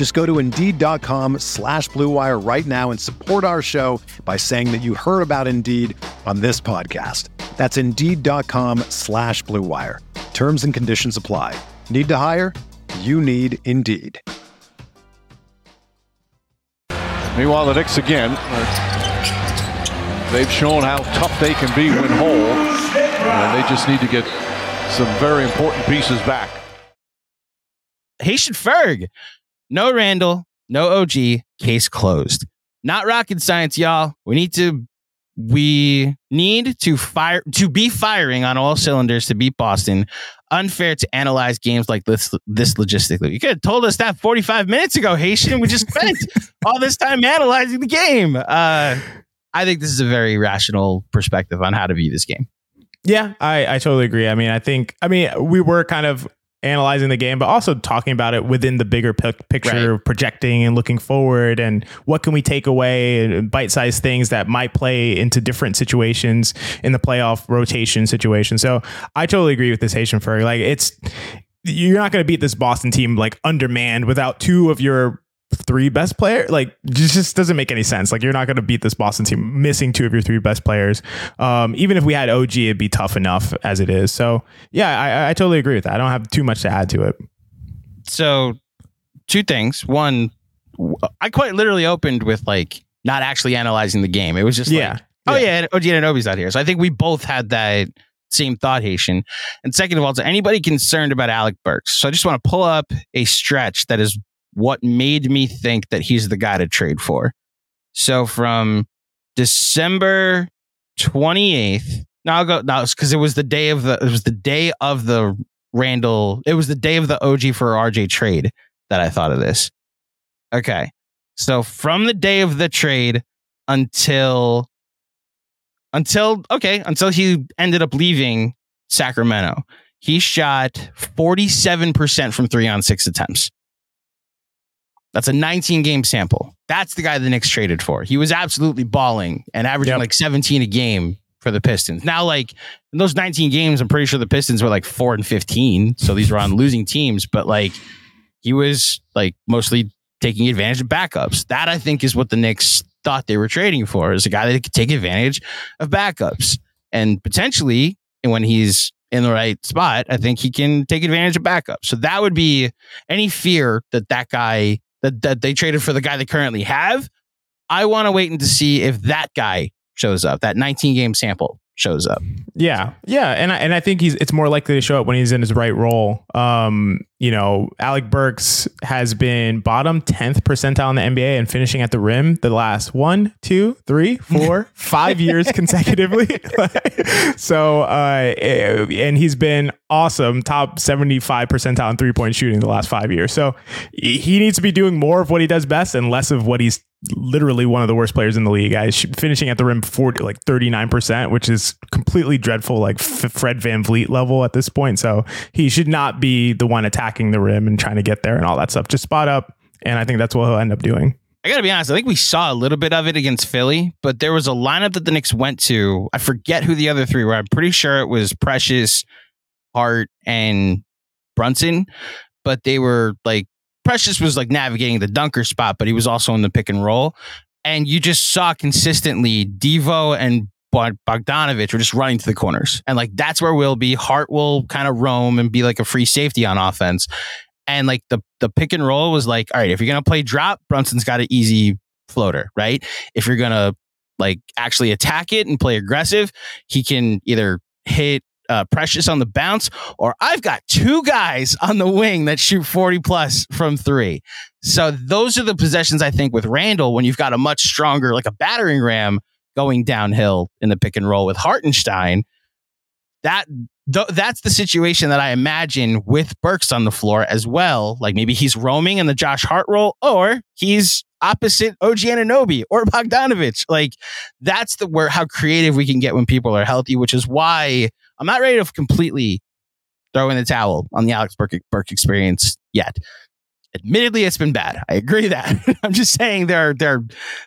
Just go to Indeed.com slash BlueWire right now and support our show by saying that you heard about Indeed on this podcast. That's Indeed.com slash BlueWire. Terms and conditions apply. Need to hire? You need Indeed. Meanwhile, the Knicks again. They've shown how tough they can be when whole, and they just need to get some very important pieces back. Haitian Ferg. No Randle, no OG, case closed. Not rocket science, y'all. We need to we need to fire to be firing on all cylinders to beat Boston. Unfair to analyze games like this this logistically. You could have told us that 45 minutes ago, Haitian. We just spent all this time analyzing the game. Uh, I think this is a very rational perspective on how to view this game. Yeah, I, I totally agree. I mean, I think, I mean, we were kind of analyzing the game, but also talking about it within the bigger picture, right. projecting and looking forward, and what can we take away, and bite-sized things that might play into different situations in the playoff rotation situation. So I totally agree with this Haitian Ferg. Like it's you're not going to beat this Boston team like undermanned without two of your three best player like just doesn't make any sense. Like you're not going to beat this boston team missing two of your three best players. Um, even if we had og it'd be tough enough as it is. So yeah I, I totally agree with that. I don't have too much to add to it. So two things. One i quite literally opened with like not actually analyzing the game. It was just yeah. like, oh yeah, yeah og Anunoby's not here. So i think we both had that same thought haitian. And second of all is anybody concerned about alec burks? So i just want to pull up a stretch that is what made me think that he's the guy to trade for. So from December 28th, now I'll go now because it was the day of the it was the day of the Randle, it was the day of the OG for RJ trade that I thought of this. Okay. So from the day of the trade until until okay, until he ended up leaving Sacramento, he shot 47% from 3 on 6 attempts. That's a 19 game sample. That's the guy the Knicks traded for. He was absolutely balling and averaging yep. like 17 a game for the Pistons. Now, like in those 19 games, I'm pretty sure the Pistons were like four and 15. So these were on losing teams, but like he was like mostly taking advantage of backups. That I think is what the Knicks thought they were trading for is a guy that could take advantage of backups and potentially and when he's in the right spot, I think he can take advantage of backups. So that would be any fear that that guy that, that they traded for the guy they currently have. I want to wait and to see if that guy shows up, that 19 game sample shows up. Yeah, yeah, and I, and I think he's it's more likely to show up when he's in his right role. Um, you know, Alec Burks has been bottom tenth percentile in the NBA and finishing at the rim the last one, two, three, four, five years consecutively. so, uh, and he's been awesome, top seventy five percentile in three point shooting the last five years. So he needs to be doing more of what he does best and less of what he's literally one of the worst players in the league. Guys finishing at the rim for like 39%, which is completely dreadful, like Fred VanVleet level at this point. So he should not be the one attacking the rim and trying to get there and all that stuff. Just spot up. And I think that's what he'll end up doing. I got to be honest. I think we saw a little bit of it against Philly, but there was a lineup that the Knicks went to. I forget who the other three were. I'm pretty sure it was Precious, Hart, and Brunson, but they were like Precious was like navigating the dunker spot, but he was also in the pick and roll. And you just saw consistently Devo and Bogdanovich were just running to the corners. And like that's where we'll be. Hart will kind of roam and be like a free safety on offense. And like the the pick and roll was like, all right, if you're gonna play drop, Brunson's got an easy floater, right? If you're gonna like actually attack it and play aggressive, he can either hit uh, Precious on the bounce, or I've got two guys on the wing that shoot 40 plus from three. So those are the possessions I think with Randle when you've got a much stronger, like a battering ram going downhill in the pick and roll with Hartenstein. That th- that's the situation that I imagine with Burks on the floor as well. Like maybe he's roaming in the Josh Hart role, or he's opposite OG Anunoby or Bogdanovich. Like that's the where how creative we can get when people are healthy, which is why I'm not ready to completely throw in the towel on the Alec Burks, Burke experience yet. Admittedly, it's been bad. I agree that. I'm just saying there, there,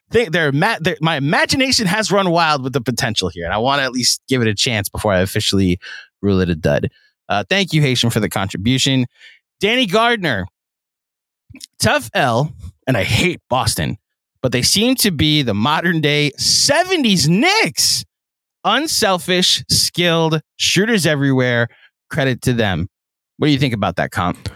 there. My imagination has run wild with the potential here, and I want to at least give it a chance before I officially rule it a dud. Uh, thank you, Haitian, for the contribution. Danny Gardner, tough L, and I hate Boston, but they seem to be the modern day 70s Knicks. Unselfish, skilled, shooters everywhere. Credit to them. What do you think about that comp?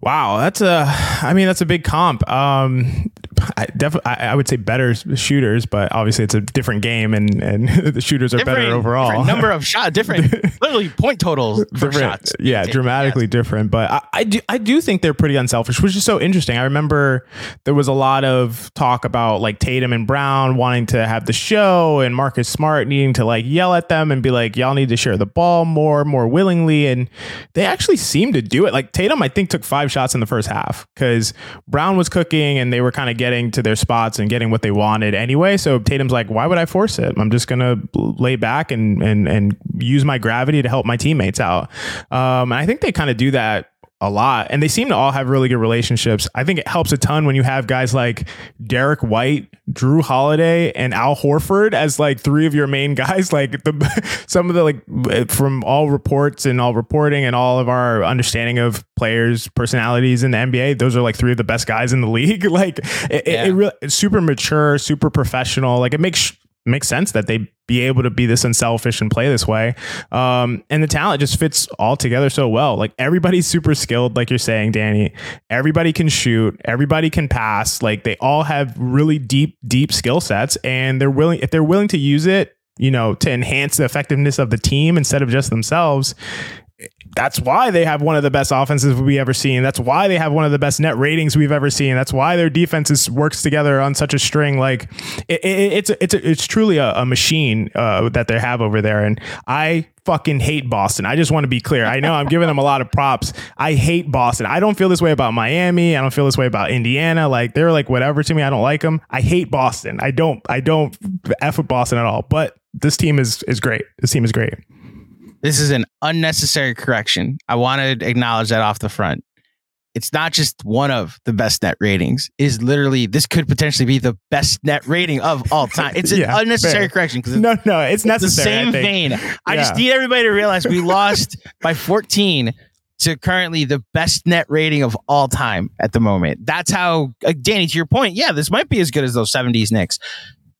Wow, that's a. I mean, that's a big comp. Um, I definitely, I, I, would say better shooters, but obviously it's a different game, and and the shooters are different, better overall. number of shots, different, literally point totals for shots. Yeah, dramatically yes. different. But I, I do, I do think they're pretty unselfish, which is so interesting. I remember there was a lot of talk about like Tatum and Brown wanting to have the show, and Marcus Smart needing to like yell at them and be like, "Y'all need to share the ball more, more willingly," and they actually seem to do it. Like Tatum, I think took five shots in the first half because Brown was cooking and they were kind of getting to their spots and getting what they wanted anyway. So Tatum's like, why would I force it? I'm just gonna lay back and and and use my gravity to help my teammates out. Um, and I think they kind of do that a lot. And they seem to all have really good relationships. I think it helps a ton when you have guys like Derrick White, Jrue Holiday, and Al Horford as like three of your main guys. Like the some of the like from all reports and all reporting and all of our understanding of players' personalities in the NBA, those are like three of the best guys in the league. Like it, yeah. it, it really super mature, super professional. Like it makes makes sense that they be able to be this unselfish and play this way. Um, and the talent just fits all together so well. Like everybody's super skilled, like you're saying, Danny. Everybody can shoot, everybody can pass. Like they all have really deep, deep skill sets, and they're willing if they're willing to use it, you know, to enhance the effectiveness of the team instead of just themselves that's why they have one of the best offenses we've ever seen. That's why they have one of the best net ratings we've ever seen. That's why their defenses works together on such a string. Like it, it, it's it's it's truly a, a machine uh, that they have over there. And I fucking hate Boston. I just want to be clear. I know I'm giving them a lot of props. I hate Boston. I don't feel this way about Miami. I don't feel this way about Indiana. Like they're like whatever to me. I don't like them. I hate Boston. I don't. I don't f with Boston at all. But this team is is great. This team is great. This is an unnecessary correction. I want to acknowledge that off the front. It's not just one of the best net ratings. It is literally this could potentially be the best net rating of all time. It's an yeah, unnecessary fair. correction because no, no, it's, it's necessary. The same I vein. I just need everybody to realize we lost by 14 to currently the best net rating of all time at the moment. That's how, uh, Danny, to your point, yeah, this might be as good as those 70s Knicks.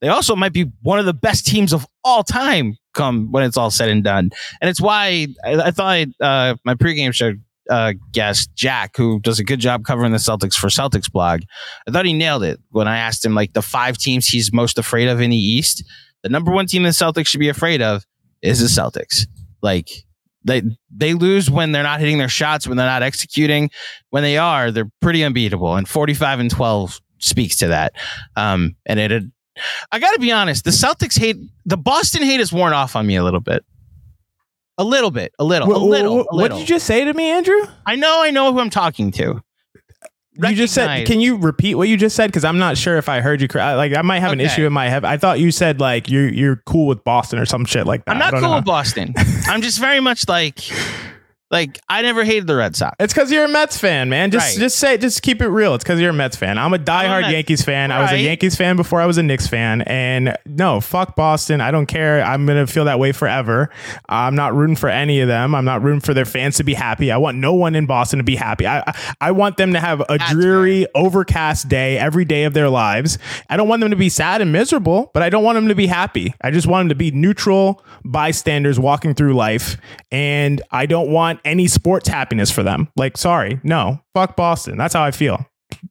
They also might be one of the best teams of all time come when it's all said and done. And it's why I, I thought uh, my pregame show uh, guest Jack, who does a good job covering the Celtics for Celtics blog, I thought he nailed it when I asked him like the five teams he's most afraid of in the East. The number one team the Celtics should be afraid of is the Celtics. Like they they lose when they're not hitting their shots, when they're not executing. When they are, they're pretty unbeatable. And forty five and twelve speaks to that. Um, and it had I got to be honest. The Celtics hate the Boston hate has worn off on me a little bit. A little bit, a little, a little, a little. What did you just say to me, Andrew? I know, I know who I'm talking to. Recognize. You just said. Can you repeat what you just said? Because I'm not sure if I heard you. Like I might have okay. an issue in my head. I thought you said like you're you're cool with Boston or some shit like that. I'm not cool know. with Boston. I'm just very much like like I never hated the Red Sox. It's because you're a Mets fan, man. Just right. just say just keep it real. It's because you're a Mets fan. I'm a diehard Yankees fan. I was a Yankees fan before I was a Knicks fan. And no, fuck Boston. I don't care. I'm gonna feel that way forever. I'm not rooting for any of them. I'm not rooting for their fans to be happy. I want no one in Boston to be happy. I I want them to have a dreary, overcast day every day of their lives. I don't want them to be sad and miserable, but I don't want them to be happy. I just want them to be neutral bystanders walking through life. And I don't want any sports happiness for them. Like, sorry, no, fuck Boston. That's how I feel.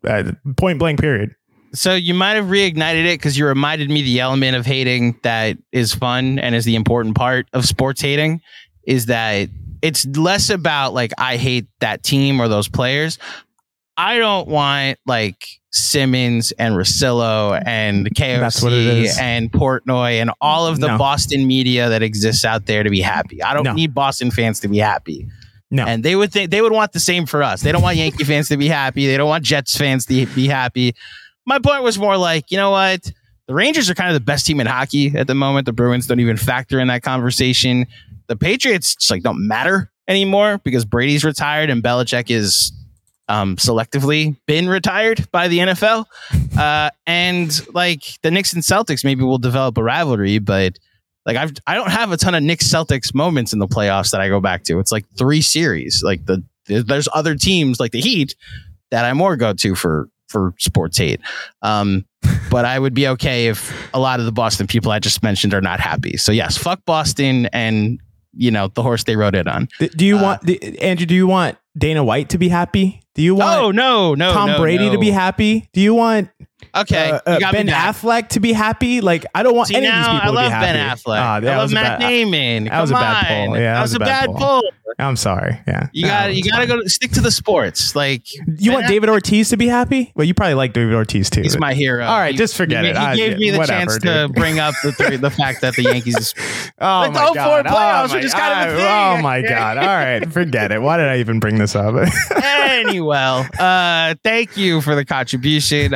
Uh, point blank, period. So you might have reignited it because you reminded me the element of hating that is fun and is the important part of sports hating is that it's less about like I hate that team or those players. I don't want like Simmons and Russillo and KOC and Portnoy and all of the no. Boston media that exists out there to be happy. I don't no. need Boston fans to be happy. No. And they would think they would want the same for us. They don't want Yankee fans to be happy. They don't want Jets fans to be happy. My point was more like, you know what? The Rangers are kind of the best team in hockey at the moment. The Bruins don't even factor in that conversation. The Patriots just like don't matter anymore because Brady's retired and Belichick is um, selectively been retired by the NFL. Uh, and like the Knicks and Celtics maybe will develop a rivalry, but like I've I don't have a ton of Knicks Celtics moments in the playoffs that I go back to. It's like three series. Like the there's other teams like the Heat that I more go to for for sports hate. Um, but I would be okay if a lot of the Boston people I just mentioned are not happy. So yes, fuck Boston and you know the horse they rode it on. Do you uh, want Andrew? Do you want Dana White to be happy? Do you want? Oh no, no, Tom no, Brady no. to be happy? Do you want Okay, uh, uh, Ben Affleck to be happy. Like I don't want See, any of these people I to be happy. I love Ben Affleck. Uh, I love Matt Damon. That was a bad pull. Yeah, that was, a bad, bad pull. I'm sorry. Yeah, you got no, you got to go stick to the sports. Like you ben want David Ortiz to be happy? Well, you probably like David Ortiz too. He's my hero. All right, he, just forget he, it. He I, gave me the whatever, chance dude. to bring up the three, the fact that the Yankees. oh like my god! playoffs oh my, just kind of. Oh my god! All right, forget it. Why did I even bring this up? anyway, uh, thank you for the contribution.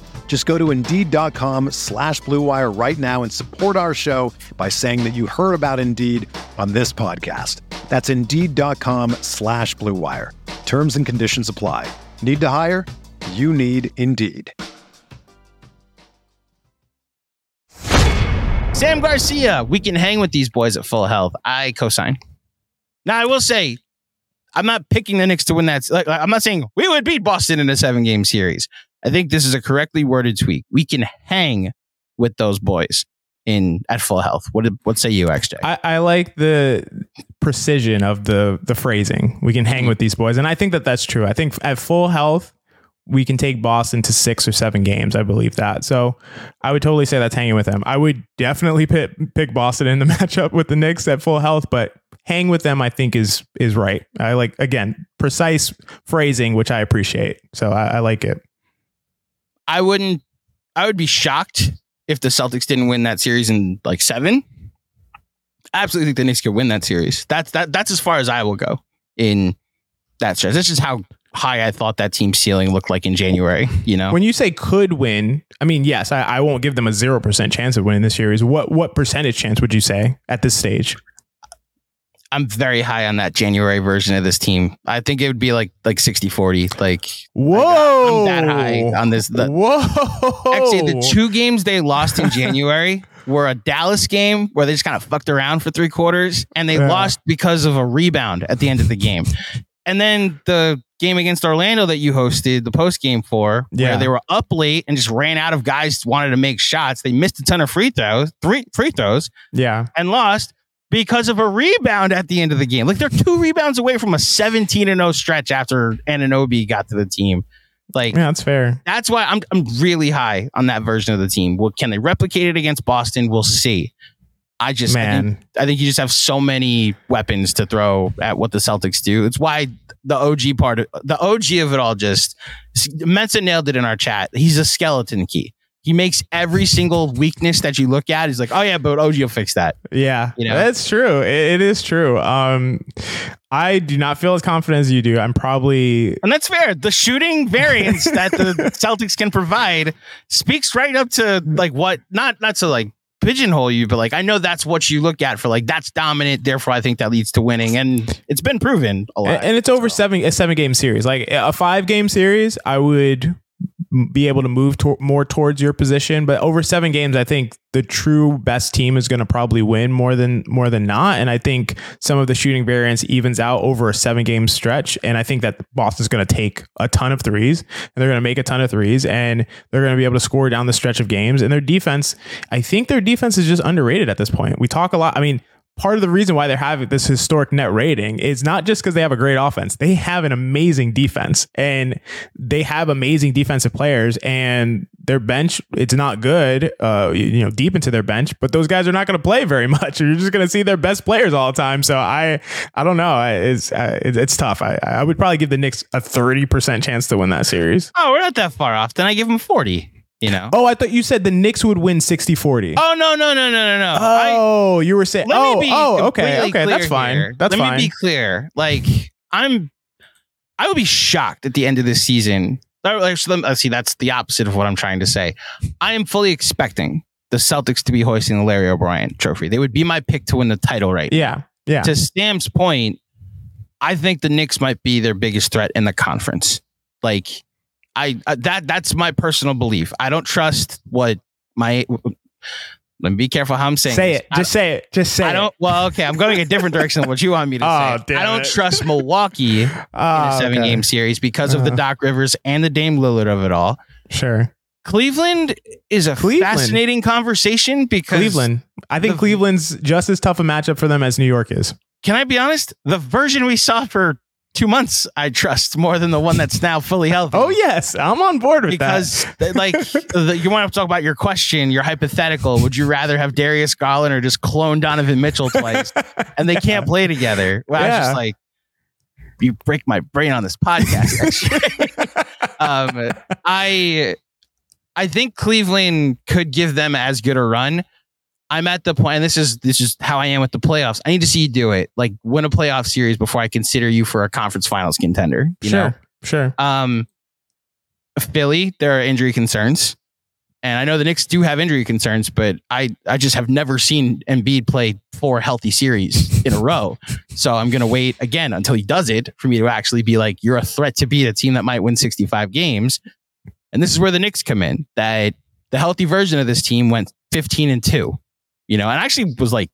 Just go to Indeed.com slash BlueWire right now and support our show by saying that you heard about Indeed on this podcast. That's Indeed.com slash BlueWire. Terms and conditions apply. Need to hire? You need Indeed. Sam Garcia, we can hang with these boys at full health. I co-sign. Now, I will say, I'm not picking the Knicks to win that. Like, I'm not saying we would beat Boston in a seven game series. I think this is a correctly worded tweet. We can hang with those boys in at full health. What what say you, XJ? I, I like the precision of the the phrasing. We can hang mm-hmm. with these boys, and I think that that's true. I think at full health, we can take Boston to six or seven games. I believe that. So I would totally say that's hanging with them. I would definitely pick, pick Boston in the matchup with the Knicks at full health, but hang with them, I think is is right. I like again precise phrasing, which I appreciate. So I, I like it. I wouldn't. I would be shocked if the Celtics didn't win that series in like seven. I absolutely think the Knicks could win that series. That's that. That's as far as I will go in that stretch. This is how high I thought that team ceiling looked like in January. You know, when you say could win, I mean yes. I, I won't give them a zero percent chance of winning this series. What what percentage chance would you say at this stage? I'm very high on that January version of this team. I think it would be like like 60 40. Like, whoa, I'm that high on this. The, whoa, actually, the two games they lost in January were a Dallas game where they just kind of fucked around for three quarters, and they yeah. lost because of a rebound at the end of the game. And then the game against Orlando that you hosted the post game for, yeah. where they were up late and just ran out of guys wanted to make shots. They missed a ton of free throws, three free throws, yeah, and lost because of a rebound at the end of the game. Like they're two rebounds away from a 17 and 0 stretch after Anunoby got to the team. Like yeah, that's fair. That's why I'm I'm really high on that version of the team. Well, can they replicate it against Boston? We'll see. I just man, I think, I think you just have so many weapons to throw at what the Celtics do. It's why the OG part, of, the OG of it all, just Mensa nailed it in our chat. He's a skeleton key. He makes every single weakness that you look at. He's like, oh yeah, but OG will fix that. Yeah, You know? that's true. It, it is true. Um, I do not feel as confident as you do. I'm probably And that's fair. The shooting variance that the Celtics can provide speaks right up to like what not not to like pigeonhole you, but like I know that's what you look at for like that's dominant. Therefore, I think that leads to winning, and it's been proven a lot. and, and it's over seven a seven game series. Like a five game series, I would be able to move to- more towards your position. But over seven games, I think the true best team is going to probably win more than more than not. And I think some of the shooting variance evens out over a seven game stretch. And I think that Boston's going to take a ton of threes, and they're going to make a ton of threes, and they're going to be able to score down the stretch of games. And their defense, I think their defense is just underrated at this point. We talk a lot. I mean part of the reason why they're having this historic net rating is not just because they have a great offense. They have an amazing defense and they have amazing defensive players and their bench, it's not good, uh, you, know, deep into their bench, but those guys are not going to play very much. You're just going to see their best players all the time. So I, I don't know. It's, it's, tough. I, I would probably give the Knicks a 30% chance to win that series. oh, we're not that far off. Then I give them forty. You know. Oh, I thought you said the Knicks would win 60 40. Oh no no no no no no. I, Oh, you were saying, let oh, me be oh, okay, okay, that's fine. here. That's let fine. me be clear. Like I'm, I would be shocked at the end of this season. Let me- uh, see, that's the opposite of what I'm trying to say. I am fully expecting the Celtics to be hoisting the Larry O'Brien Trophy. They would be my pick to win the title right. yeah, yeah. To Stam's point, I think the Knicks might be their biggest threat in the conference. Like, I uh, that that's my personal belief. I don't trust what my. Let me be careful how I'm saying. Say this. it. I- Just say it. Just say. I don't. Well, okay, I'm going a different direction than what you want me to Oh, say. I don't it. trust Milwaukee in a seven okay. game series because of the Uh-huh. Doc Rivers and the Dame Lillard of it all. Sure. Cleveland is a Cleveland. fascinating conversation because Cleveland. I think the- Cleveland's just as tough a matchup for them as New York is. Can I be honest? The version we saw for two months, I trust more than the one that's now fully healthy. Oh yes, I'm on board with that. because like the, you want to talk about your question, your hypothetical. Would you rather have Darius Garland or just clone Donovan Mitchell twice, and they can't play together? Well, I was just like, you break my brain on this podcast. actually. um, I I think Cleveland could give them as good a run. I'm at the point, and this is this is how I am with the playoffs. I need to see you do it, like win a playoff series before I consider you for a conference finals contender. You Sure. know, Sure. um, Philly, there are injury concerns, and I know the Knicks do have injury concerns, but I I just have never seen Embiid play four healthy series in a row. So I'm gonna wait again until he does it for me to actually be like, you're a threat to beat a team that might win 65 games. And this is where the Knicks come in. That the healthy version of this team went 15 and two, you know, and actually was like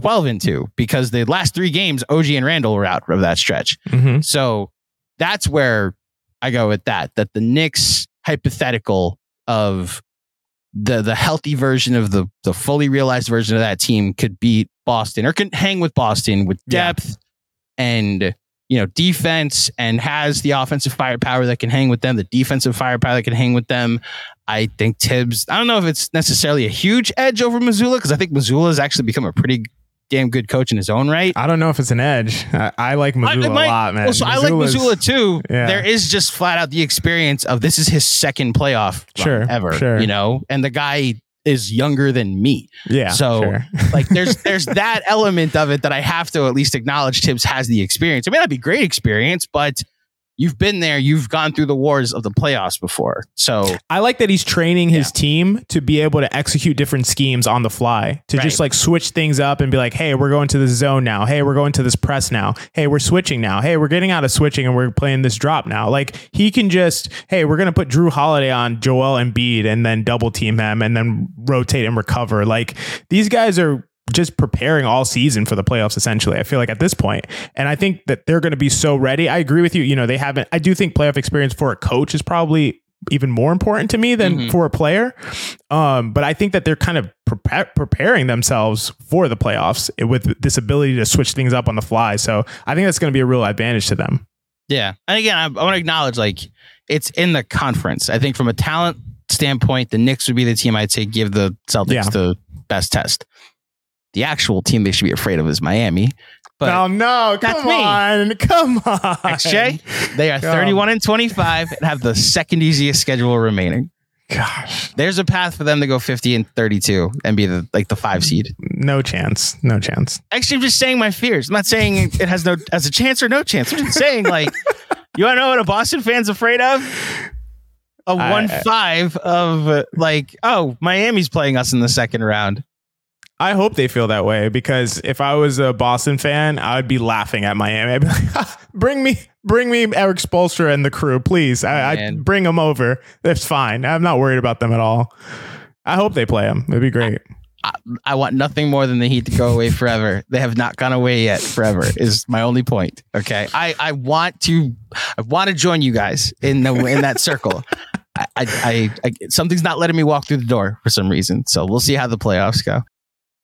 12 and two because the last three games, OG and Randle were out of that stretch. Mhm. So that's where I go with that. That the Knicks hypothetical of the the healthy version of the the fully realized version of that team could beat Boston or could hang with Boston with Yeah. depth and you know defense and has the offensive firepower that can hang with them, the defensive firepower that can hang with them. I think Thibs. I don't know if it's necessarily a huge edge over Mazzulla because I think Mazzulla has actually become a pretty damn good coach in his own right. I don't know if it's an edge. I, I like Mazzulla it might- a lot, man. Well, so I like Mazzulla too. Yeah. There is just flat out the experience of this is his second playoff Sure, ever. sure. You know, and the guy is younger than me. Yeah. so, sure. Like there's there's that element of it that I have to at least acknowledge Thibs has the experience. It may not be great experience, but you've been there, you've gone through the wars of the playoffs before. So I like that he's training his team to be able to execute different schemes on the fly, to just like switch things up and be like, hey, we're going to this zone now. Hey, we're going to this press now. Hey, we're switching now. Hey, we're getting out of switching and we're playing this drop now. Like he can just, hey, we're going to put Jrue Holiday on Joel Embiid and then double team him and then rotate and recover. Like these guys are just preparing all season for the playoffs essentially i feel like at this point and i think that they're going to be so ready i agree with you you know they haven't i do think playoff experience for a coach is probably even more important to me than Mhm. for a player um, but i think that they're kind of prepa- preparing themselves for the playoffs with this ability to switch things up on the fly so i think that's going to be a real advantage to them Yeah. And again, I, I want to acknowledge like it's in the conference. I think from a talent standpoint, the Knicks would be the team I'd say give the Celtics Yeah. the best test. The actual team they should be afraid of is Miami. But oh no come me. on come on XJ, they are Come. 31 and 25 and have the second easiest schedule remaining. Gosh, there's a path for them to go 50 and 32 and be the like the five seed. No chance. No chance. Actually, I'm just saying my fears. I'm not saying it has no as a chance or no chance. I'm just saying like, you want to know what a Boston fan's afraid of? A one five of uh, like, oh, Miami's playing us in the second round. I hope they feel that way because if I was a Boston fan, I would be laughing at Miami. I'd be like, bring me, bring me Erik Spoelstra and the crew, please. I, I bring them over. That's fine. I'm not worried about them at all. I hope they play them. It'd be great. I, I, want nothing more than the Heat to go away forever. They have not gone away yet forever. Is my only point. Okay, I, I want to I want to join you guys in the in that circle. I, I, I, something's not letting me walk through the door for some reason. So we'll see how the playoffs go.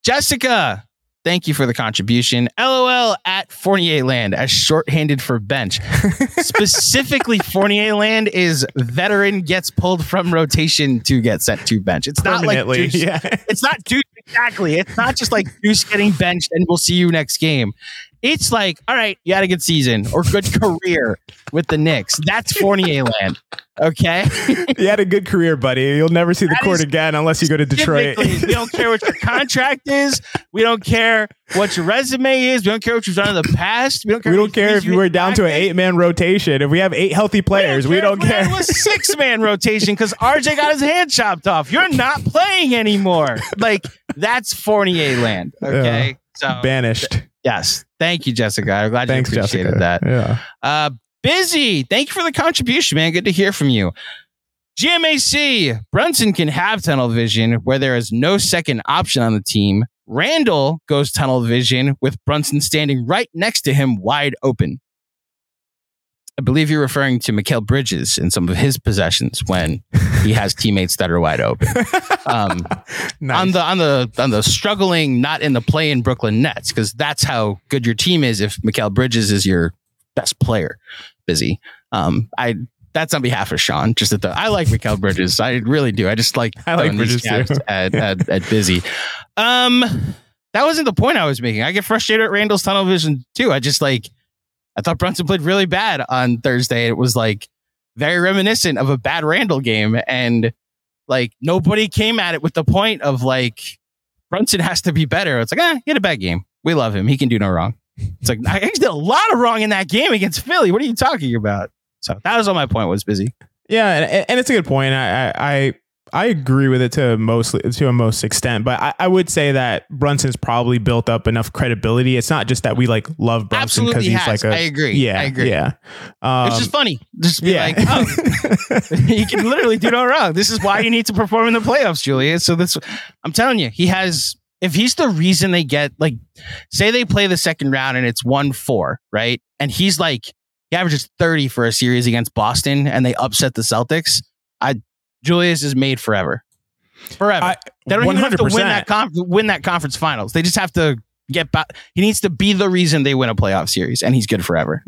Jessica, thank you for the contribution. LOL at Fournier Land as shorthanded for bench. Specifically, Fournier Land is veteran gets pulled from rotation to get sent to bench. It's not like Deuce, yeah. it's not Deuce exactly. It's not just like Deuce getting benched and we'll see you next game. It's like, all right, you had a good season or good career with the Knicks. That's Fournier land. Okay. you had a good career, buddy. You'll never see the that court again unless you go to Detroit. we don't care what your contract is. We don't care what your resume is. We don't care what you've done in the past. We don't care, we don't care if you were down to an eight man rotation. If we have eight healthy players, we don't care. It was six man rotation because RJ got his hand chopped off. You're not playing anymore. Like that's Fournier land. Okay. Yeah. So banished. Yes. Thank you, Jessica. I'm glad Thanks, you appreciated Jessica. that. Yeah. Uh, busy. Thank you for the contribution, man. Good to hear from you. GMAC, Brunson can have tunnel vision where there is no second option on the team. Randle goes tunnel vision with Brunson standing right next to him, wide open. I believe you're referring to Mikal Bridges in some of his possessions when he has teammates that are wide open. Um, nice. On the on the on the struggling, not in the play in Brooklyn Nets, because that's how good your team is. If Mikal Bridges is your best player, busy. Um, I that's on behalf of Sean. Just that the I like Mikal Bridges. I really do. I just like I like Bridges too. At, at, at busy. Um, that wasn't the point I was making. I get frustrated at Randle's tunnel vision too. I just like I thought Brunson played really bad on Thursday. It was like very reminiscent of a bad Randle game. And like nobody came at it with the point of like Brunson has to be better. It's like, ah, he had a bad game. We love him. He can do no wrong. It's like I actually did a lot of wrong in that game against Philly. What are you talking about? So that was all my point was busy. Yeah, and, and it's a good point. I, I I agree with it to mostly to a most extent, but I, I, would say that Brunson's probably built up enough credibility. It's not just that we like love Brunson because he's has. like a. I agree. Yeah, I agree. Yeah, um, it's just funny. Just be yeah. like, oh, he can literally do no wrong. This is why you need to perform in the playoffs, Julius. So this, I'm telling you, he has. If he's the reason they get like, say they play the second round and it's one four, right? And he's like, he averages 30 for a series against Boston and they upset the Celtics. I Julius is made forever. Forever. I, they don't 100%. even have to win that conf- win that conference finals. They just have to get back. He needs to be the reason they win a playoff series, and he's good forever.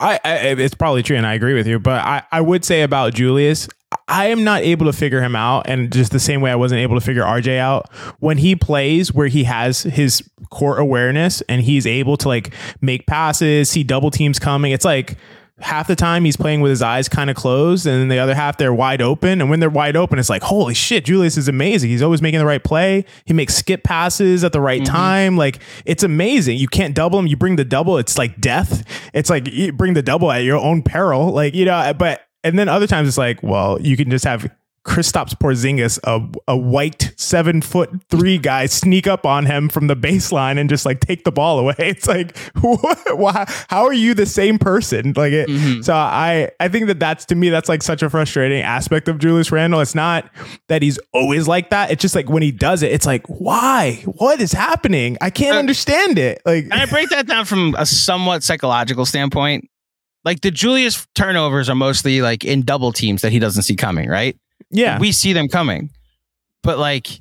I, I, it's probably true, and I agree with you. But I, I would say about Julius, I am not able to figure him out, and just the same way I wasn't able to figure RJ out when he plays, where he has his core awareness and he's able to like make passes, see double teams coming. It's like half the time he's playing with his eyes kind of closed and the other half they're wide open and when they're wide open it's like holy shit Julius is amazing. He's always making the right play. He makes skip passes at the right mm-hmm. time. Like it's amazing. You can't double him. You bring the double it's like death. It's like you bring the double at your own peril like you know but and then other times it's like well you can just have Kristaps Porzingis, a, a white seven foot three guy, sneak up on him from the baseline and just like take the ball away. It's like, what, why, how are you the same person? Like, it, mm-hmm. so I, I think that that's to me, that's like such a frustrating aspect of Julius Randle. It's not that he's always like that. It's just like when he does it, it's like, why? What is happening? I can't uh, understand it. Like, and I break that down from a somewhat psychological standpoint. Like the Julius turnovers are mostly like in double teams that he doesn't see coming, right? Yeah. We see them coming. But like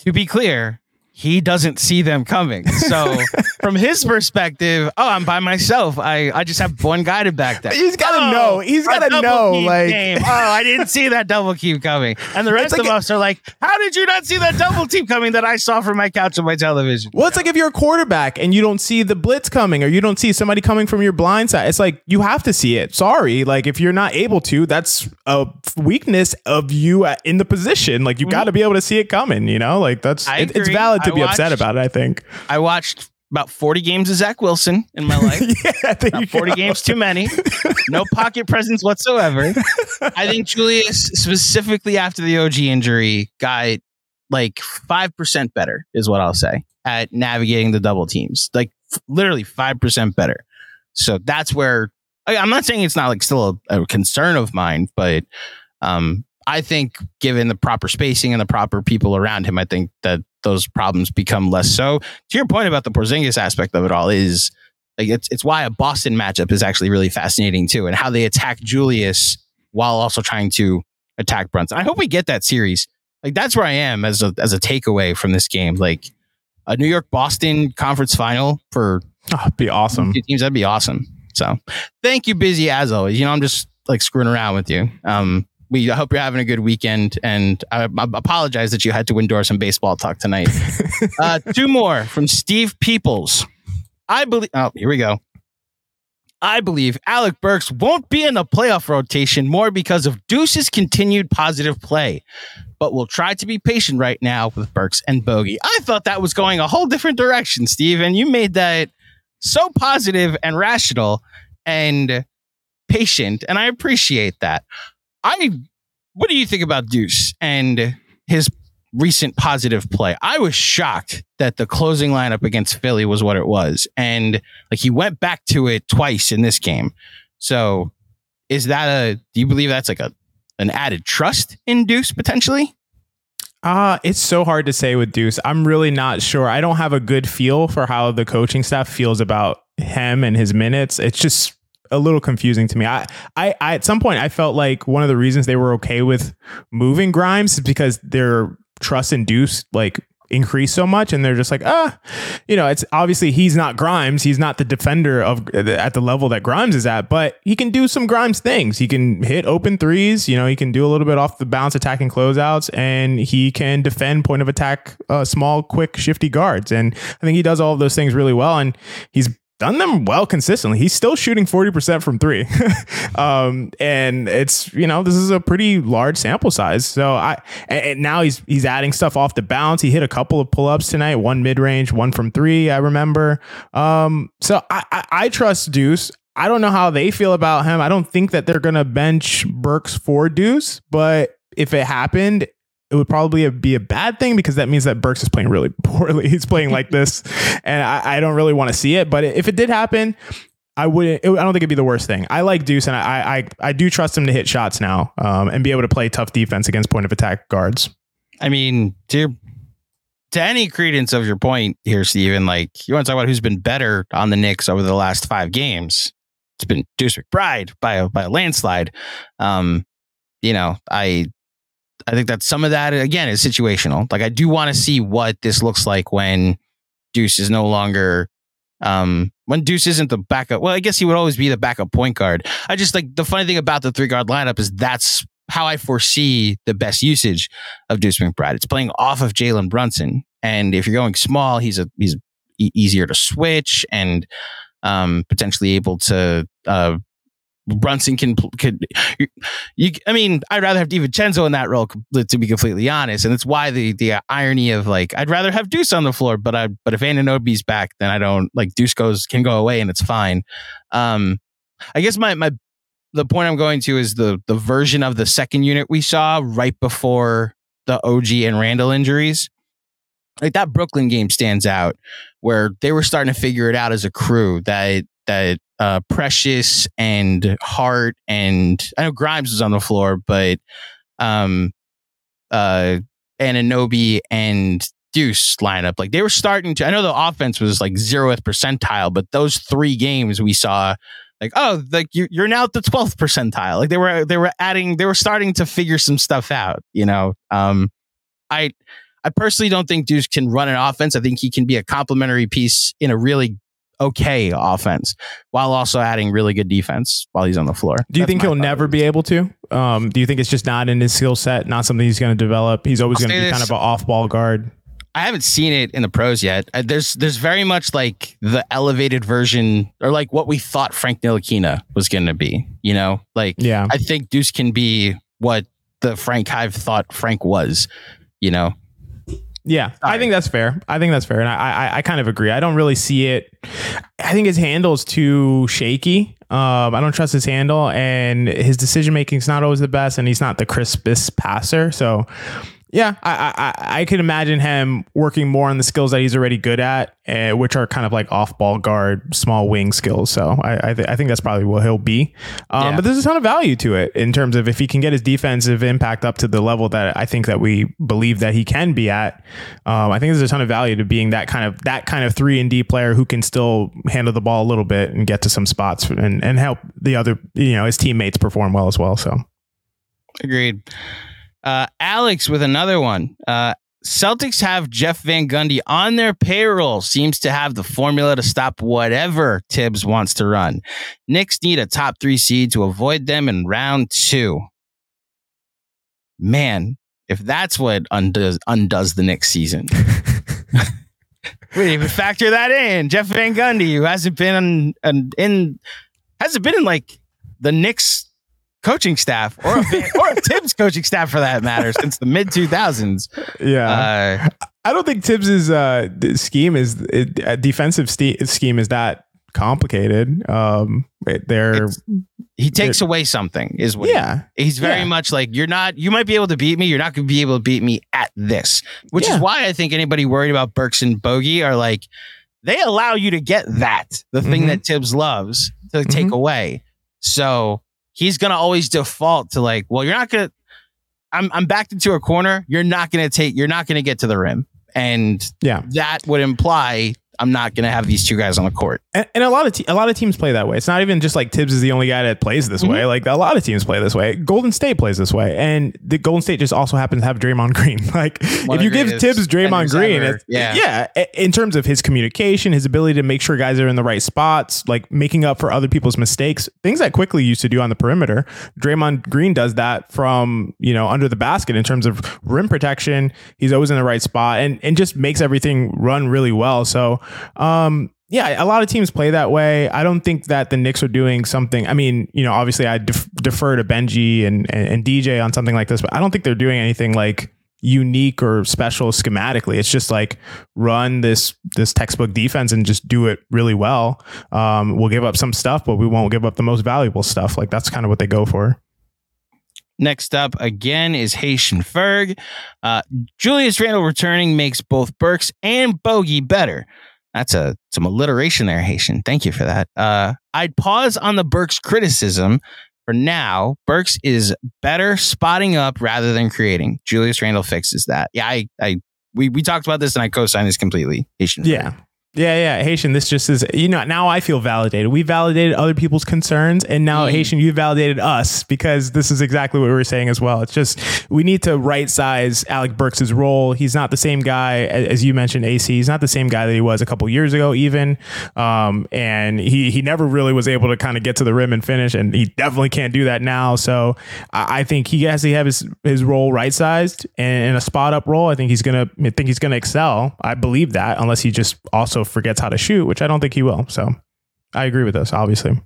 to be clear, he doesn't see them coming. So from his perspective, oh, I'm by myself. I, I just have one guy to back that. He's got to oh, know. He's got to know. Like, game. oh, I didn't see that double keep coming. And the rest like of a, us are like, how did you not see that double team coming that I saw from my couch on my television? Well, it's like if you're a quarterback and you don't see the blitz coming or you don't see somebody coming from your blind side, it's like you have to see it. Sorry. Like if you're not able to, that's a weakness of you in the position. Like you mm-hmm. got to be able to see it coming, you know? Like that's, it, it's valid to I be watched, upset about it, I think. I watched about 40 games of Zach Wilson in my life. yeah, about 40 go. games too many. No pocket presence whatsoever. I think Julius, specifically after the OG injury, got like 5% better, is what I'll say, at navigating the double teams. Like f- literally 5% better. So that's where I, am not saying it's not like still a, a concern of mine, but um, I think given the proper spacing and the proper people around him, I think that those problems become less so. To your point about the Porzingis aspect of it all is like it's it's why a Boston matchup is actually really fascinating too, and how they attack Julius while also trying to attack Brunson. I hope we get that series. Like that's where I am as a as a takeaway from this game. Like a New York Boston conference final for oh, be awesome teams. That'd be awesome. So thank you, busy as always. You know I'm just like screwing around with you. Um, we hope you're having a good weekend. And I, I apologize that you had to endure some baseball talk tonight. uh, two more from Steve Peoples. I believe. Oh, here we go. I believe Alec Burks won't be in the playoff rotation more because of Deuce's continued positive play, but we'll try to be patient right now with Burks and Bogey. I thought that was going a whole different direction, Steve, and you made that so positive and rational and patient, and I appreciate that. I what do you think about Deuce and his recent positive play? I was shocked that the closing lineup against Philly was what it was. And like he went back to it twice in this game. So is that a do you believe that's like a an added trust in Deuce potentially? Uh, it's so hard to say with Deuce. I'm really not sure. I don't have a good feel for how the coaching staff feels about him and his minutes. It's just a little confusing to me. I, I, I, at some point I felt like one of the reasons they were okay with moving Grimes is because their trust in Deuce like increased so much and they're just like ah you know it's obviously he's not Grimes. He's not the defender of at the level that Grimes is at but he can do some Grimes things. He can hit open threes you know he can do a little bit off the bounce attacking closeouts and he can defend point of attack uh, small quick shifty guards. And I think he does all of those things really well and he's done them well consistently. He's still shooting 40% from three. um, and it's, you know, this is a pretty large sample size. So I, and now he's, he's adding stuff off the bounce. He hit a couple of pull ups tonight, one mid range, one from three, I remember. Um, so I, I, I trust Deuce. I don't know how they feel about him. I don't think that they're going to bench Burks for Deuce, but if it happened, it would probably be a bad thing because that means that Burks is playing really poorly. He's playing like this, and I, I don't really want to see it. But if it did happen, I wouldn't. It, I don't think it'd be the worst thing. I like Deuce, and I I, I do trust him to hit shots now um, and be able to play tough defense against point of attack guards. I mean, to to any credence of your point here, Steven, like you want to talk about who's been better on the Knicks over the last five games? It's been Deuce McBride by a by a landslide. Um, you know, I I think that some of that again is situational. Like I do want to see what this looks like when Deuce is no longer um when Deuce isn't the backup. Well, I guess he would always be the backup point guard. I just like the funny thing about the three guard lineup is that's how I foresee the best usage of Deuce McBride. It's playing off of Jalen Brunson, and if you're going small, he's a he's easier to switch and um, potentially able to uh, Brunson can could you, I mean I'd rather have DiVincenzo in that role to be completely honest. And it's why the the irony of like I'd rather have Deuce on the floor but I but if Anunoby's back then I don't like Deuce goes can go away and it's fine. Um I guess my my the point I'm going to is the the version of the second unit we saw right before the OG and Randle injuries. Like that Brooklyn game stands out where they were starting to figure it out as a crew that that uh, Precious and Hart and I know Grimes was on the floor, but um, uh, Anunoby and Deuce lineup, like they were starting to. I know the offense was like zeroth percentile, but those three games we saw, like oh, like you, you're now at the twelfth percentile. Like they were they were adding, they were starting to figure some stuff out. You know, um, I I personally don't think Deuce can run an offense. I think he can be a complementary piece in a really okay offense while also adding really good defense while he's on the floor. Do you That's think he'll never be able to? Um, do you think it's just not in his skill set, not something he's going to develop? He's always going to be this. kind of an off ball guard. I haven't seen it in the pros yet. Uh, there's there's very much like the elevated version or like what we thought Frank Ntilikina was going to be. You know, like yeah, I think Deuce can be what the Frank Hive thought Frank was. You know, yeah, Sorry. I think that's fair. I think that's fair, and I, I, I kind of agree. I don't really see it. I think his handle is too shaky. Um, I don't trust his handle, and his decision making is not always the best, and he's not the crispest passer. So yeah, I, I I could imagine him working more on the skills that he's already good at, uh, which are kind of like off ball guard, small wing skills. So I I, th- I think that's probably what he'll be. Um, yeah. But there's a ton of value to it in terms of if he can get his defensive impact up to the level that I think that we believe that he can be at. Um, I think there's a ton of value to being that kind of that kind of three and D player who can still handle the ball a little bit and get to some spots and and help the other you know his teammates perform well as well. So agreed. Uh, Alex with another one. Uh, Celtics have Jeff Van Gundy on their payroll. Seems to have the formula to stop whatever Thibs wants to run. Knicks need a top three seed to avoid them in round two. Man, if that's what undoes undoes the next season. we didn't even factor that in. Jeff Van Gundy, who hasn't been in, in hasn't been in like the Knicks coaching staff or a, or a Thibs coaching staff for that matter since the mid 2000s. Yeah. Uh, I don't think Thibs's uh, scheme is uh, defensive st- scheme is that complicated. Um, they're he takes away something is what yeah he, he's very yeah. much like you're not you might be able to beat me you're not going to be able to beat me at this which yeah. is why I think anybody worried about Burks and Bogey are like they allow you to get that the thing mm-hmm. that Thibs loves to mm-hmm. take away so he's gonna always default to like, well, you're not gonna. I'm I'm backed into a corner. You're not gonna take. You're not gonna get to the rim, and yeah, that would imply I'm not going to have these two guys on the court. And, and a lot of te- a lot of teams play that way. It's not even just like Thibs is the only guy that plays this mm-hmm. way. Like a lot of teams play this way. Golden State plays this way, and the Golden State just also happens to have Draymond Green. Like One if you give Thibs Draymond Green, yeah, yeah, in terms of his communication, his ability to make sure guys are in the right spots, like making up for other people's mistakes, things that Quickley used to do on the perimeter. Draymond Green does that from you know under the basket in terms of rim protection. He's always in the right spot and and just makes everything run really well. So um, yeah, a lot of teams play that way. I don't think that the Knicks are doing something. I mean, you know, obviously I def- defer to Benji and, and, and DJ on something like this, but I don't think they're doing anything like unique or special schematically. It's just like run this this textbook defense and just do it really well. Um, we'll give up some stuff, but we won't give up the most valuable stuff. Like that's kind of what they go for. Next up again is Haitian Ferg. Uh, Julius Randle returning makes both Burks and Bogey better. That's a some alliteration there, Haitian. Thank you for that. Uh, I'd pause on the Burks criticism for now. Burks is better spotting up rather than creating. Julius Randle fixes that. Yeah, I, I we we talked about this and I co-sign this completely. Haitian. Yeah, yeah, yeah, Haitian. This just is, you know, now I feel validated. We validated other people's concerns, and now mm. Haitian, you validated us because this is exactly what we were saying as well. It's just we need to right size Alec Burks' role. He's not the same guy as you mentioned, AC. He's not the same guy that he was a couple years ago, even. Um, and he he never really was able to kind of get to the rim and finish, and he definitely can't do that now. So I, I think he has to have his his role right sized and in a spot up role. I think he's gonna I think he's gonna excel. I believe that, unless he just also forgets how to shoot, which I don't think he will. So I agree with this, obviously.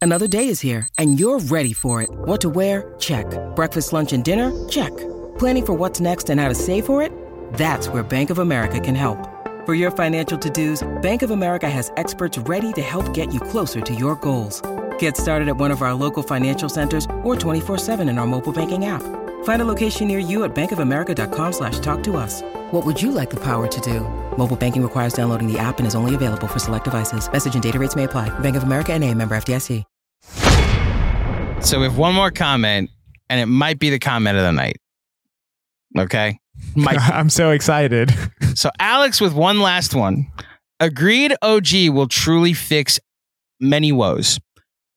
Another day is here and you're ready for it. What to wear? Check. Breakfast, lunch, and dinner? Check. Planning for what's next and how to save for it? That's where Bank of America can help. For your financial to-dos, Bank of America has experts ready to help get you closer to your goals. Get started at one of our local financial centers or 24-7 in our mobile banking app. Find a location near you at bankofamerica.com slash talk to us. What would you like the power to do? Mobile banking requires downloading the app and is only available for select devices. Message and data rates may apply. Bank of America and a member FDIC. So we have one more comment, and it might be the comment of the night. Okay? Might I'm so excited. so Alex with one last one. Agreed OG will truly fix many woes.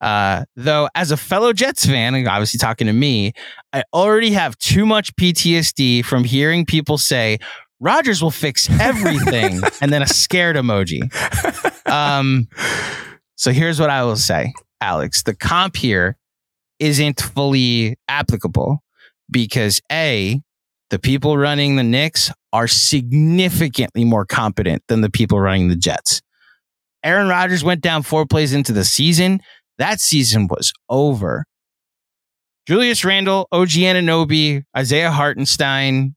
Uh, though, as a fellow Jets fan, and obviously talking to me, I already have too much PTSD from hearing people say Rodgers will fix everything, and then a scared emoji. Um, so here's what I will say, Alex: the comp here isn't fully applicable because a the people running the Knicks are significantly more competent than the people running the Jets. Aaron Rodgers went down four plays into the season. That season was over. Julius Randle, OG Anunoby, Isaiah Hartenstein,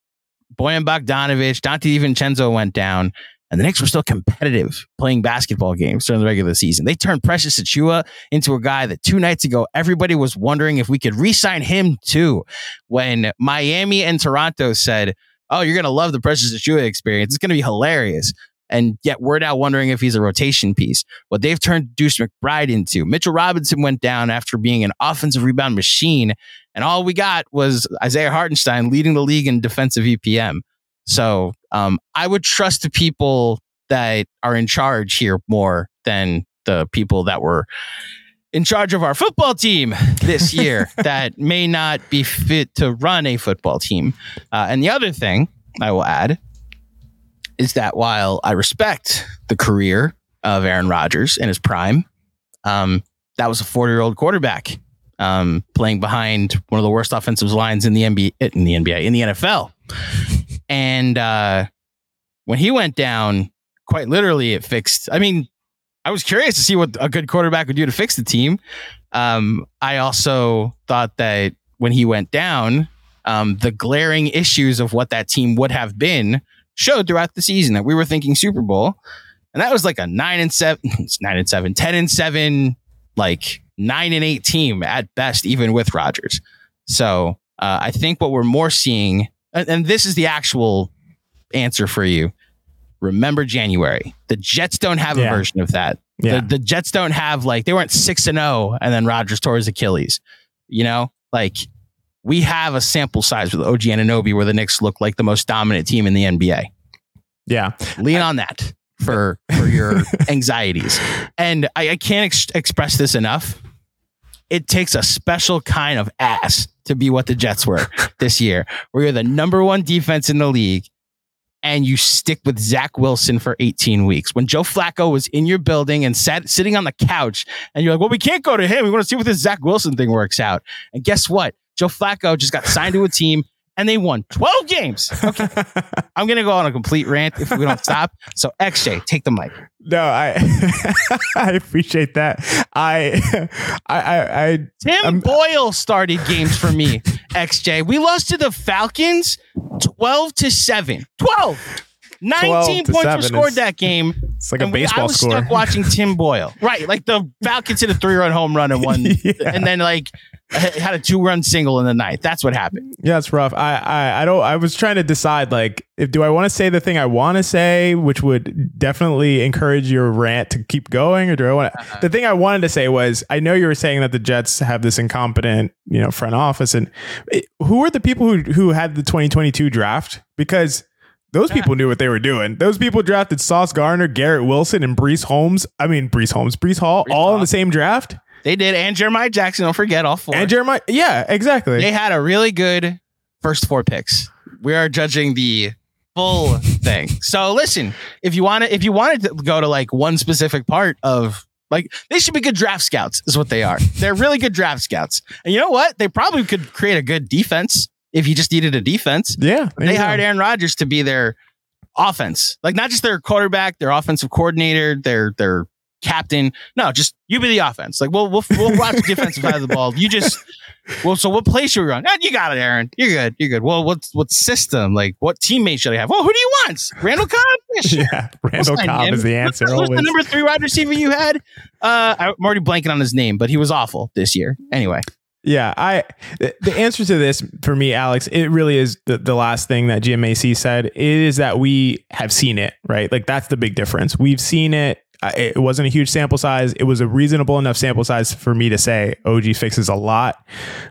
Bojan Bogdanovic, Donte DiVincenzo went down, and the Knicks were still competitive playing basketball games during the regular season. They turned Precious Achiuwa into a guy that two nights ago everybody was wondering if we could re-sign him too. When Miami and Toronto said, "Oh, you're gonna love the Precious Achiuwa experience. It's gonna be hilarious." And yet we're now wondering if he's a rotation piece. What they've turned Deuce McBride into. Mitchell Robinson went down after being an offensive rebound machine. And all we got was Isaiah Hartenstein leading the league in defensive EPM. So um, I would trust the people that are in charge here more than the people that were in charge of our football team this year that may not be fit to run a football team. Uh, and the other thing I will add is that while I respect the career of Aaron Rodgers in his prime, um, that was a 40 year old quarterback um, playing behind one of the worst offensive lines in the NBA, in the NBA, in the NFL. And uh, when he went down, quite literally, it fixed. I mean, I was curious to see what a good quarterback would do to fix the team. Um, I also thought that when he went down, um, the glaring issues of what that team would have been showed throughout the season that we were thinking Super Bowl. And that was like a nine and seven, nine and seven, 10 and seven, like nine and eight team at best, even with Rodgers. So uh, I think what we're more seeing, and, and this is the actual answer for you. Remember January. The Jets don't have Yeah. a version of that. Yeah. The, the Jets don't have like they weren't six and zero, and then Rodgers tore his Achilles. You know, like we have a sample size with OG Anunoby where the Knicks look like the most dominant team in the NBA. Yeah. Lean on that for for your anxieties. And I, I can't ex- express this enough. It takes a special kind of ass to be what the Jets were this year, where you're the number one defense in the league and you stick with Zach Wilson for 18 weeks. When Joe Flacco was in your building and sat sitting on the couch, and you're like, well, we can't go to him. We want to see what this Zach Wilson thing works out. And guess what? Joe Flacco just got signed to a team and they won 12 games. Okay. I'm going to go on a complete rant if we don't stop. So, XJ, take the mic. No, I I appreciate that. I I I, I Tim I'm- Boyle started games for me, XJ. We lost to the Falcons 12 to 7. 12. 19 to points were scored that game. it's like a And we- I baseball was score. stuck watching Tim Boyle. Right. Like the Falcons hit a three run home run and one. Yeah. And then, like, had a two run single in the ninth. That's what happened. Yeah, it's rough. I, I I don't. I was trying to decide like if do I want to say the thing I want to say, which would definitely encourage your rant to keep going, or do I want to? Uh-huh. The thing I wanted to say was I know you were saying that the Jets have this incompetent you know front office, and it- who are the people who who had the 2022 draft because. Those people knew what they were doing. Those people drafted Sauce Gardner, Garrett Wilson, and Brees Holmes. I mean, Brees Holmes, Breece Hall, Brees all in the same draft. They did. And Jeremiah Jackson, don't forget all four. And Jeremiah, yeah, exactly. they had a really good first four picks. We are judging the full thing. So listen, if you want to, if you wanted to go to like one specific part of like they should be good draft scouts, is what they are. They're really good draft scouts. And you know what? They probably could create a good defense if you just needed a defense. yeah, They go. hired Aaron Rodgers to be their offense, like not just their quarterback, their offensive coordinator, their their captain. No, just you be the offense. Like we'll we'll we'll watch the defensive side of the ball. You just well, so what place should we run? Ah, you got it, Aaron. You're good. You're good. Well, what what system? Like what teammate should I have? Well, who do you want? Randall Cobb? Yeah. Randall Cobb is the answer. Who's the number three wide receiver you had? Uh, I'm already blanking on his name, but he was awful this year. Anyway, Yeah, I the, the answer to this for me, Alex, it really is the, the last thing that GMAC said. It is that we have seen it, right? Like that's the big difference. We've seen it it wasn't a huge sample size. It was a reasonable enough sample size for me to say OG fixes a lot.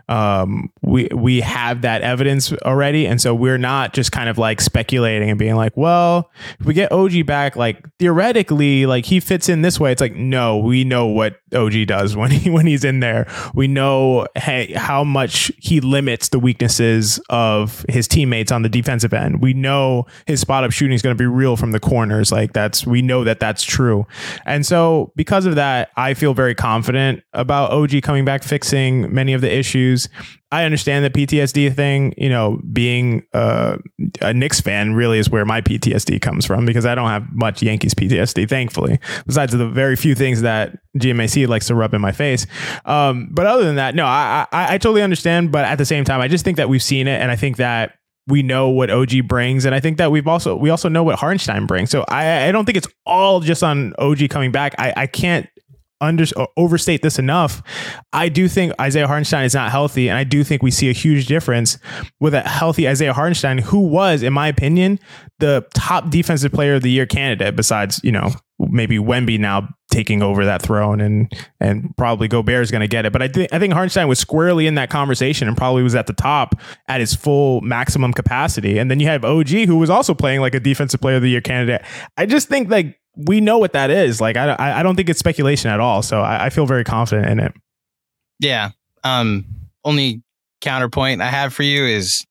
Um, we we have that evidence already, and so we're not just kind of like speculating and being like, well, if we get OG back, like theoretically, like he fits in this way. It's like no, we know what OG does when he when he's in there. We know hey, how much he limits the weaknesses of his teammates on the defensive end. We know his spot up shooting is going to be real from the corners. Like that's we know that that's true. And so because of that, I feel very confident about OG coming back fixing many of the issues. I understand the PTSD thing, you know, being uh, a Knicks fan really is where my PTSD comes from because I don't have much Yankees PTSD, thankfully, besides the very few things that GMAC likes to rub in my face. Um, but other than that, no, I, I, I totally understand. But at the same time, I just think that we've seen it. And I think that we know what OG brings, and I think that we've also we also know what Hartenstein brings. So I, I don't think it's all just on OG coming back. I, I can't under overstate this enough. I do think Isaiah Hartenstein is not healthy, and I do think we see a huge difference with a healthy Isaiah Hartenstein, who was, in my opinion, the top defensive player of the year candidate. Besides, you know, maybe Wemby now taking over that throne, and and probably Gobert is going to get it. But I think I think Hartenstein was squarely in that conversation and probably was at the top at his full maximum capacity. And then you have OG, who was also playing like a defensive player of the year candidate. I just think like we know what that is. Like I, I don't think it's speculation at all. So I, I feel very confident in it. Yeah. Um. Only counterpoint I have for you is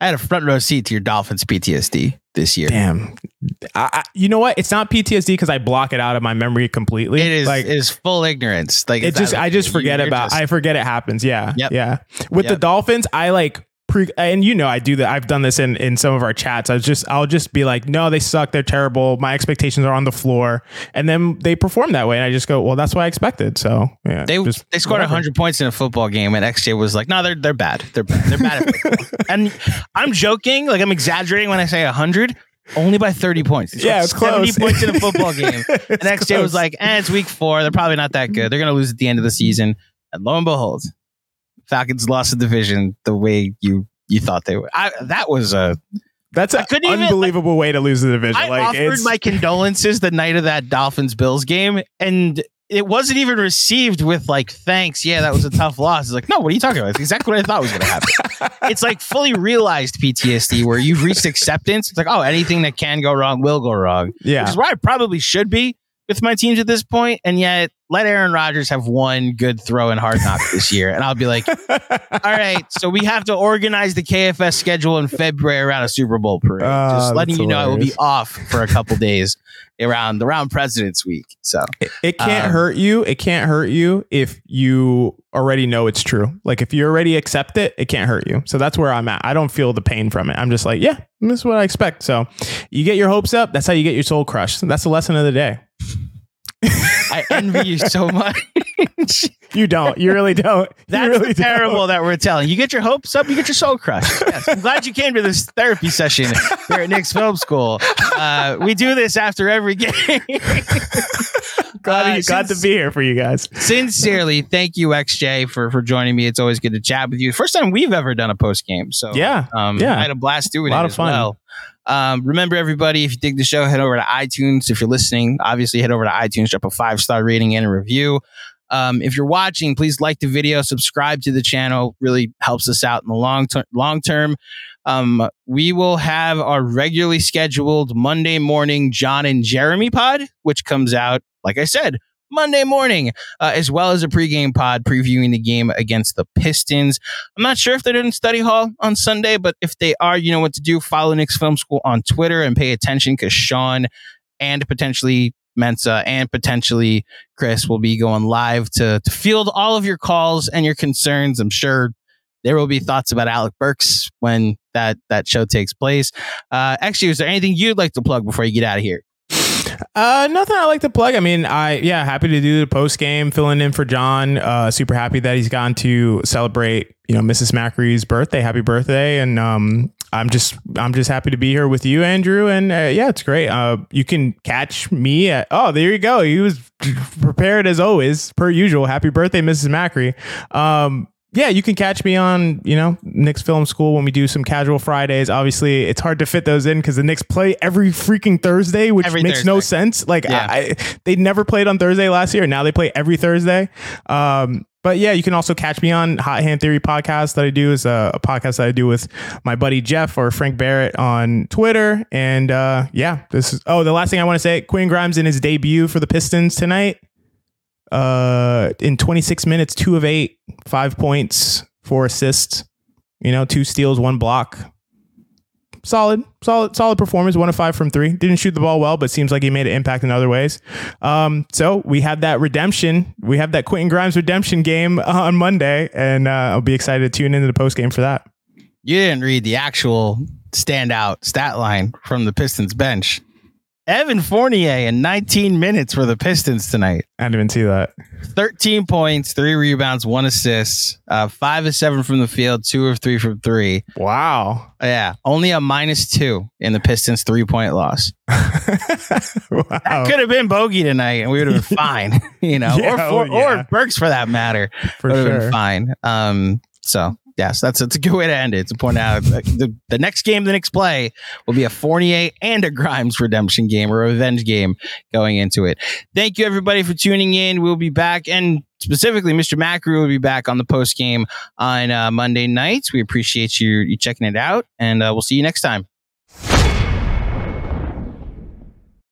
I had a front row seat to your Dolphins PTSD this year. Damn. I, I, you know what? It's not PTSD because I block it out of my memory completely. It is like it is full ignorance. Like it just I just forget about. Just, I forget it happens. Yeah. Yep. Yeah. With yep. the Dolphins, I like pre and you know I do that. I've done this in in some of our chats. I was just I'll just be like, no, they suck. They're terrible. My expectations are on the floor, and then they perform that way, and I just go, well, that's what I expected. So yeah, they just, they scored hundred points in a football game, and XJ was like, no, they're they're bad. They're bad. They're bad. and I'm joking, like I'm exaggerating when I say hundred. Only by 30 points. Yeah, it's 70 close. points in a football game. and XJ close. was like, eh, it's week four. They're probably not that good. They're going to lose at the end of the season. And lo and behold, Falcons lost the division the way you you thought they would. I, that was a that's an unbelievable even, like, way to lose the division. I like, offered my condolences the night of that Dolphins Bills game, and it wasn't even received with like thanks. Yeah, that was a tough loss. It's like, no, what are you talking about? It's exactly what I thought was going to happen. it's like fully realized PTSD where you've reached acceptance. It's like, oh, anything that can go wrong will go wrong. Yeah, which is where I probably should be with my teams at this point, and yet let Aaron Rodgers have one good throw in hard knock this year, and I'll be like, all right, so we have to organize the KFS schedule in February around a Super Bowl parade. Uh, Just letting you know, I will be off for a couple days around around President's Week. So it, it can't um, hurt you. It can't hurt you if you already know it's true. Like if you already accept it, it can't hurt you. So that's where I'm at. I don't feel the pain from it. I'm just like, yeah, this is what I expect. So you get your hopes up. That's how you get your soul crushed. That's the lesson of the day. I envy you so much. you don't. You really don't. That's really the parable that we're telling. You get your hopes up, you get your soul crushed. Yes. I'm glad you came to this therapy session here at Knicks Film School. Uh, we do this after every game. glad, uh, you, glad to be here for you guys. Sincerely, thank you, XJ, for for joining me. It's always good to chat with you. First time we've ever done a post game. So yeah, um, yeah, I had a blast doing it. a lot it of fun. Well. Um, remember, everybody, if you dig the show, head over to iTunes. If you're listening, obviously head over to iTunes, drop a five star rating and a review. Um, if you're watching, please like the video, subscribe to the channel. Really helps us out in the long term. Long term, um, we will have our regularly scheduled Monday morning John and Jeremy pod, which comes out, like I said, Monday morning, uh, as well as a pregame pod previewing the game against the Pistons. I'm not sure if they're in study hall on Sunday, but if they are, you know what to do. Follow Knicks Film School on Twitter and pay attention because Sean and potentially Mensa and potentially Chris will be going live to, to field all of your calls and your concerns. I'm sure there will be thoughts about Alec Burks when that that show takes place. Uh, actually, is there anything you'd like to plug before you get out of here? Uh, nothing I like to plug. I mean, I yeah, happy to do the post game, filling in for John. Uh, super happy that he's gone to celebrate, you know, Mrs. Macri's birthday. Happy birthday! And um, I'm just I'm just happy to be here with you, Andrew. And uh, yeah, it's great. Uh, you can catch me at oh, there you go. He was prepared as always, per usual. Happy birthday, Mrs. Macri. Um, yeah, you can catch me on, you know, Knicks Film School when we do some casual Fridays. Obviously, it's hard to fit those in because the Knicks play every freaking Thursday, which Every makes Thursday. no sense. Like, Yeah. I, I, they never played on Thursday last year. Now they play every Thursday. Um, but yeah, you can also catch me on Hot Hand Theory podcast that I do is a, a podcast that I do with my buddy Jeff or Frank Barrett on Twitter. And uh, yeah, this is oh the last thing I want to say, Quinn Grimes in his debut for the Pistons tonight. Uh, in 26 minutes, two of eight, five points, four assists. You know, two steals, one block. Solid, solid, solid performance. One of five from three. Didn't shoot the ball well, but seems like he made an impact in other ways. Um, so we have that redemption. We have that Quentin Grimes redemption game on Monday, and uh, I'll be excited to tune into the post game for that. You didn't read the actual standout stat line from the Pistons bench. Evan Fournier in 19 minutes for the Pistons tonight. I didn't even see that. 13 points, three rebounds, one assist, uh, five of seven from the field, two of three from three. Wow. Yeah, only a minus two in the Pistons three point loss. wow. Could have been bogey tonight, and we would have been fine. You know, Yeah, or, oh, or, yeah. or Burks for that matter For would have sure. been fine. Um, so yes, that's that's a good way to end it. To point out the the next game the Knicks play will be a Fournier and a Grimes redemption game or a revenge game going into it. Thank you everybody for tuning in. We'll be back and. Specifically, Mr. Macri will be back on the post game on uh, Monday nights. We appreciate you, you checking it out, and uh, we'll see you next time.